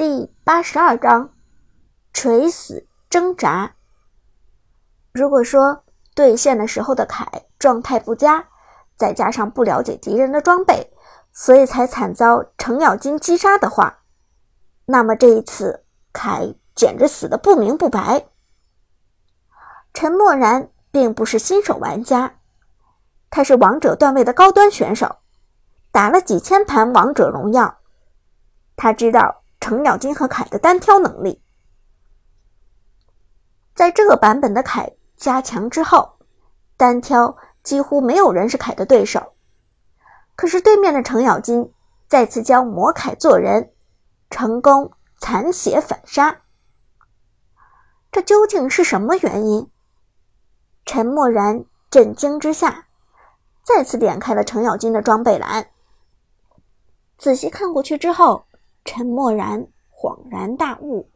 第八十二章，垂死挣扎。如果说对线的时候的凯状态不佳，再加上不了解敌人的装备，所以才惨遭程咬金击杀的话，那么这一次凯简直死的不明不白。陈默然并不是新手玩家，他是王者段位的高端选手，打了几千盘王者荣耀，他知道。程咬金和凯的单挑能力，在这个版本的凯加强之后，单挑几乎没有人是凯的对手。可是对面的程咬金再次将魔凯做人，成功残血反杀。这究竟是什么原因？陈默然震惊之下，再次点开了程咬金的装备栏，仔细看过去之后。陈默然恍然大悟，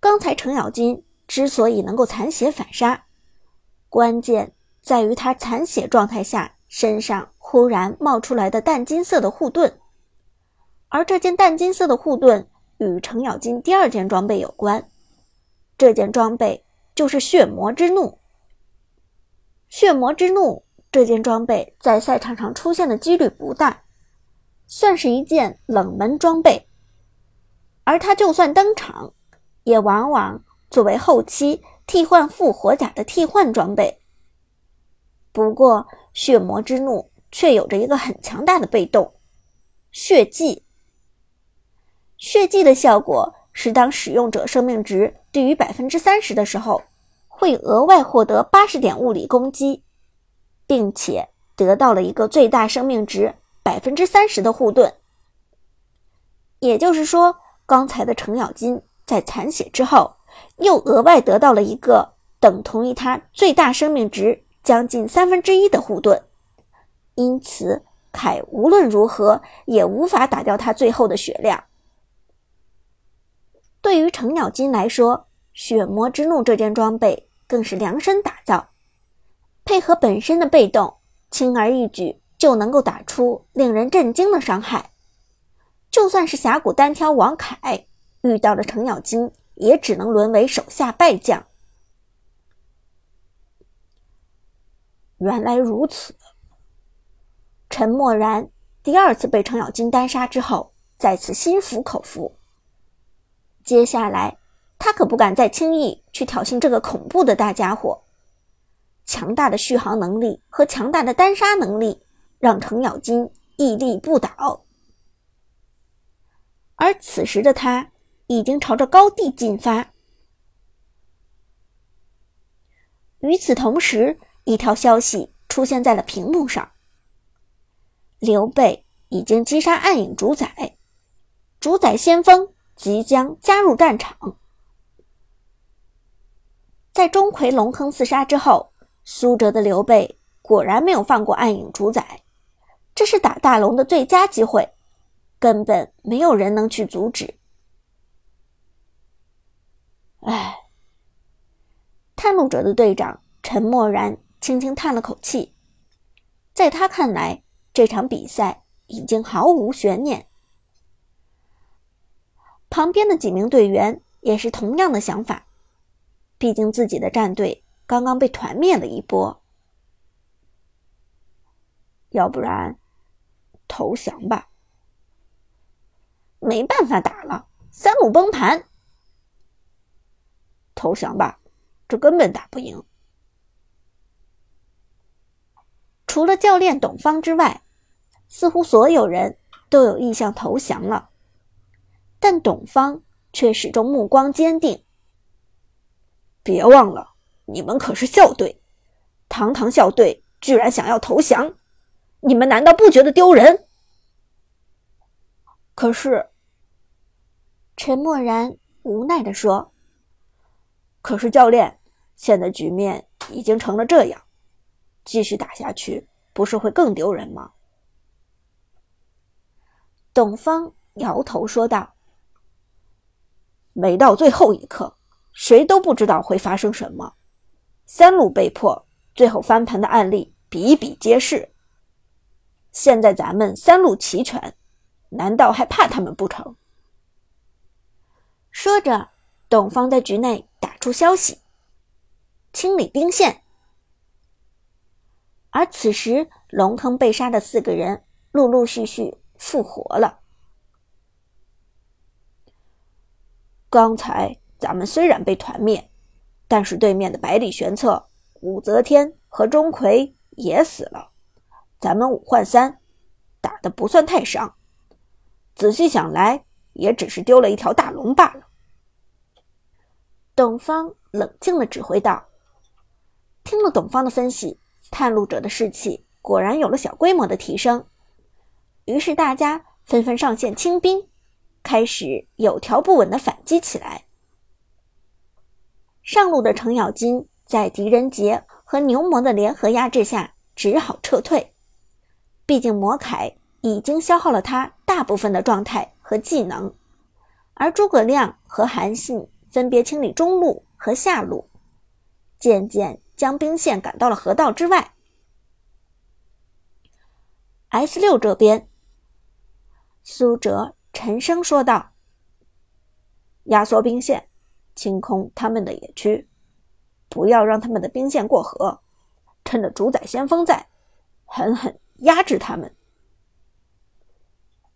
刚才程咬金之所以能够残血反杀，关键在于他残血状态下身上忽然冒出来的淡金色的护盾，而这件淡金色的护盾与程咬金第二件装备有关，这件装备就是血魔之怒。血魔之怒这件装备在赛场上出现的几率不大。算是一件冷门装备，而它就算登场，也往往作为后期替换复活甲的替换装备。不过，血魔之怒却有着一个很强大的被动——血祭。血祭的效果是，当使用者生命值低于百分之三十的时候，会额外获得八十点物理攻击，并且得到了一个最大生命值。百分之三十的护盾，也就是说，刚才的程咬金在残血之后，又额外得到了一个等同于他最大生命值将近三分之一的护盾，因此凯无论如何也无法打掉他最后的血量。对于程咬金来说，血魔之怒这件装备更是量身打造，配合本身的被动，轻而易举。就能够打出令人震惊的伤害，就算是峡谷单挑王凯遇到了程咬金，也只能沦为手下败将。原来如此，陈默然第二次被程咬金单杀之后，再次心服口服。接下来，他可不敢再轻易去挑衅这个恐怖的大家伙。强大的续航能力和强大的单杀能力。让程咬金屹立不倒，而此时的他已经朝着高地进发。与此同时，一条消息出现在了屏幕上：刘备已经击杀暗影主宰，主宰先锋即将加入战场。在钟馗龙坑四杀之后，苏哲的刘备果然没有放过暗影主宰。这是打大龙的最佳机会，根本没有人能去阻止。唉，探路者的队长陈默然轻轻叹了口气，在他看来，这场比赛已经毫无悬念。旁边的几名队员也是同样的想法，毕竟自己的战队刚刚被团灭了一波，要不然。投降吧，没办法打了，三路崩盘。投降吧，这根本打不赢。除了教练董方之外，似乎所有人都有意向投降了，但董方却始终目光坚定。别忘了，你们可是校队，堂堂校队居然想要投降！你们难道不觉得丢人？可是，陈默然无奈的说：“可是教练，现在局面已经成了这样，继续打下去不是会更丢人吗？”董方摇头说道：“没到最后一刻，谁都不知道会发生什么。三路被迫，最后翻盘的案例比比皆是。”现在咱们三路齐全，难道还怕他们不成？说着，董方在局内打出消息：“清理兵线。”而此时，龙坑被杀的四个人陆陆续续复活了。刚才咱们虽然被团灭，但是对面的百里玄策、武则天和钟馗也死了，咱们五换三，打的不算太伤。仔细想来，也只是丢了一条大龙罢了。董方冷静的指挥道。听了董方的分析，探路者的士气果然有了小规模的提升，于是大家纷纷上线清兵。开始有条不紊的反击起来。上路的程咬金在狄仁杰和牛魔的联合压制下，只好撤退。毕竟魔铠已经消耗了他大部分的状态和技能，而诸葛亮和韩信分别清理中路和下路，渐渐将兵线赶到了河道之外。S 六这边，苏哲。沉声说道：“压缩兵线，清空他们的野区，不要让他们的兵线过河。趁着主宰先锋在，狠狠压制他们。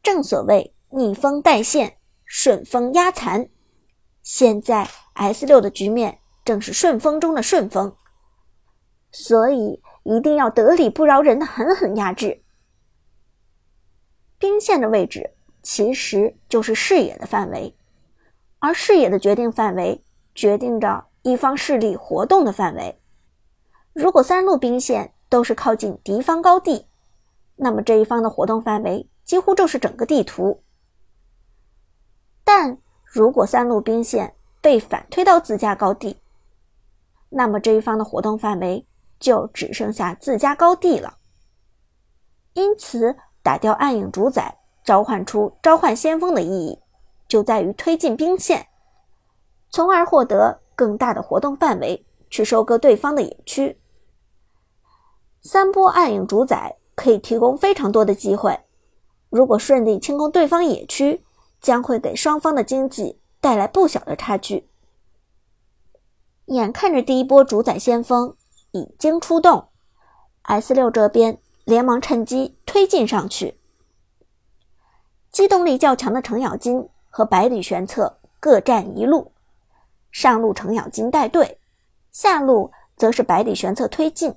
正所谓逆风带线，顺风压残。现在 S 六的局面正是顺风中的顺风，所以一定要得理不饶人的狠狠压制兵线的位置。”其实就是视野的范围，而视野的决定范围决定着一方势力活动的范围。如果三路兵线都是靠近敌方高地，那么这一方的活动范围几乎就是整个地图。但如果三路兵线被反推到自家高地，那么这一方的活动范围就只剩下自家高地了。因此，打掉暗影主宰。召唤出召唤先锋的意义，就在于推进兵线，从而获得更大的活动范围，去收割对方的野区。三波暗影主宰可以提供非常多的机会，如果顺利清空对方野区，将会给双方的经济带来不小的差距。眼看着第一波主宰先锋已经出动，S 六这边连忙趁机推进上去。机动力较强的程咬金和百里玄策各占一路，上路程咬金带队，下路则是百里玄策推进。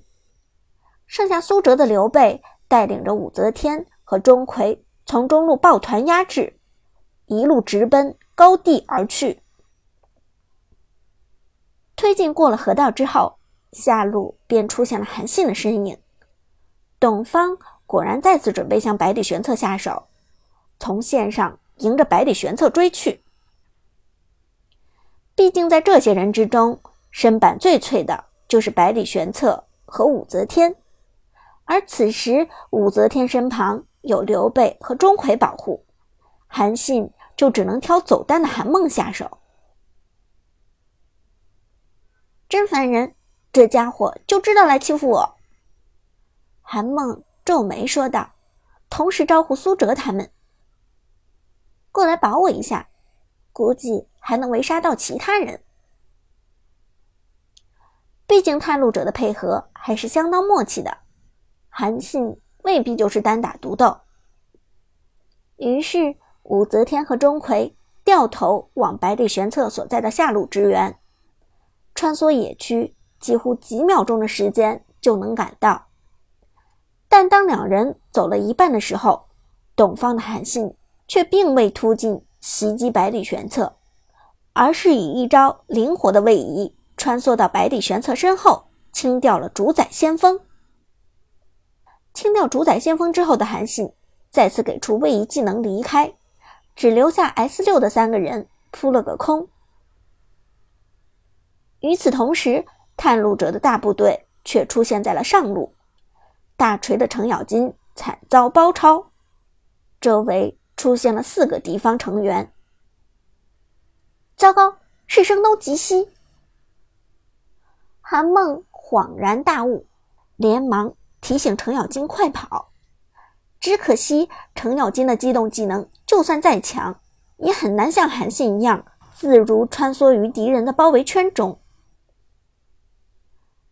剩下苏哲的刘备带领着武则天和钟馗从中路抱团压制，一路直奔高地而去。推进过了河道之后，下路便出现了韩信的身影。董方果然再次准备向百里玄策下手。从线上迎着百里玄策追去。毕竟在这些人之中，身板最脆的就是百里玄策和武则天，而此时武则天身旁有刘备和钟馗保护，韩信就只能挑走单的韩梦下手。真烦人，这家伙就知道来欺负我。韩梦皱眉说道，同时招呼苏哲他们。过来保我一下，估计还能围杀到其他人。毕竟探路者的配合还是相当默契的，韩信未必就是单打独斗。于是武则天和钟馗掉头往百里玄策所在的下路支援，穿梭野区，几乎几秒钟的时间就能赶到。但当两人走了一半的时候，董方的韩信。却并未突进袭击百里玄策，而是以一招灵活的位移穿梭到百里玄策身后，清掉了主宰先锋。清掉主宰先锋之后的韩信再次给出位移技能离开，只留下 S 六的三个人扑了个空。与此同时，探路者的大部队却出现在了上路，大锤的程咬金惨遭包抄，周围。出现了四个敌方成员，糟糕，是声东击西。韩梦恍然大悟，连忙提醒程咬金快跑。只可惜程咬金的机动技能就算再强，也很难像韩信一样自如穿梭于敌人的包围圈中。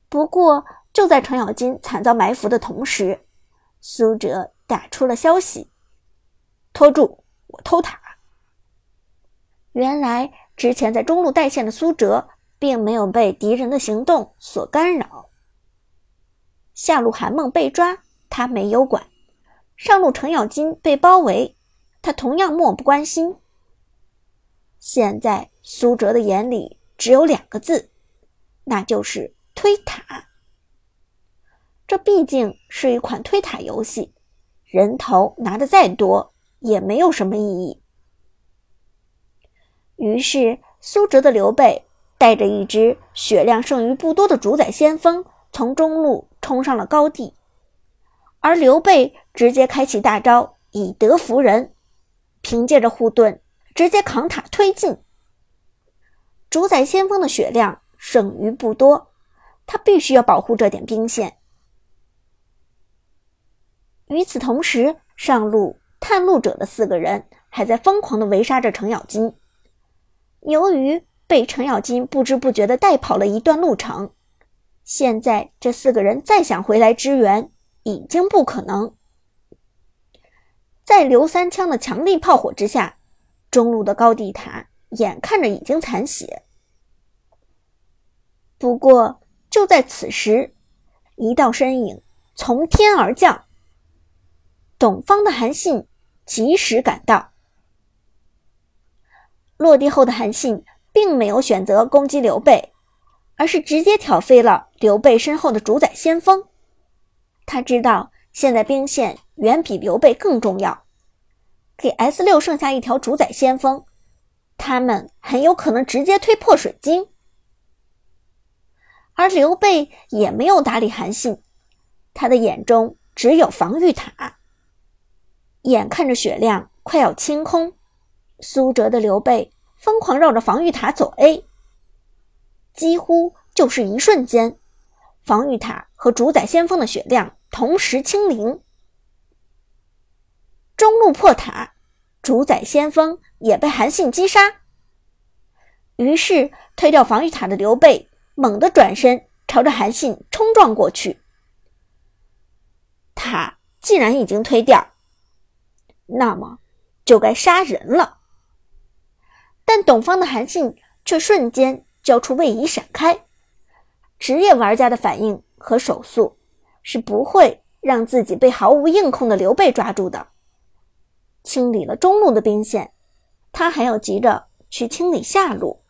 不过，就在程咬金惨遭埋伏的同时，苏哲打出了消息：“拖住，我偷塔。”原来，之前在中路带线的苏哲，并没有被敌人的行动所干扰。下路韩梦被抓，他没有管；上路程咬金被包围，他同样漠不关心。现在，苏哲的眼里只有两个字，那就是。推塔，这毕竟是一款推塔游戏，人头拿的再多也没有什么意义。于是，苏哲的刘备带着一支血量剩余不多的主宰先锋，从中路冲上了高地，而刘备直接开启大招以德服人，凭借着护盾直接扛塔推进。主宰先锋的血量剩余不多。他必须要保护这点兵线。与此同时，上路探路者的四个人还在疯狂的围杀着程咬金。由于被程咬金不知不觉的带跑了一段路程，现在这四个人再想回来支援已经不可能。在刘三枪的强力炮火之下，中路的高地塔眼看着已经残血。不过。就在此时，一道身影从天而降。董方的韩信及时赶到，落地后的韩信并没有选择攻击刘备，而是直接挑飞了刘备身后的主宰先锋。他知道现在兵线远比刘备更重要，给 S 六剩下一条主宰先锋，他们很有可能直接推破水晶。而刘备也没有搭理韩信，他的眼中只有防御塔。眼看着血量快要清空，苏哲的刘备疯狂绕着防御塔走 A，几乎就是一瞬间，防御塔和主宰先锋的血量同时清零。中路破塔，主宰先锋也被韩信击杀。于是推掉防御塔的刘备。猛地转身，朝着韩信冲撞过去。塔既然已经推掉，那么就该杀人了。但董方的韩信却瞬间交出位移闪开。职业玩家的反应和手速是不会让自己被毫无硬控的刘备抓住的。清理了中路的兵线，他还要急着去清理下路。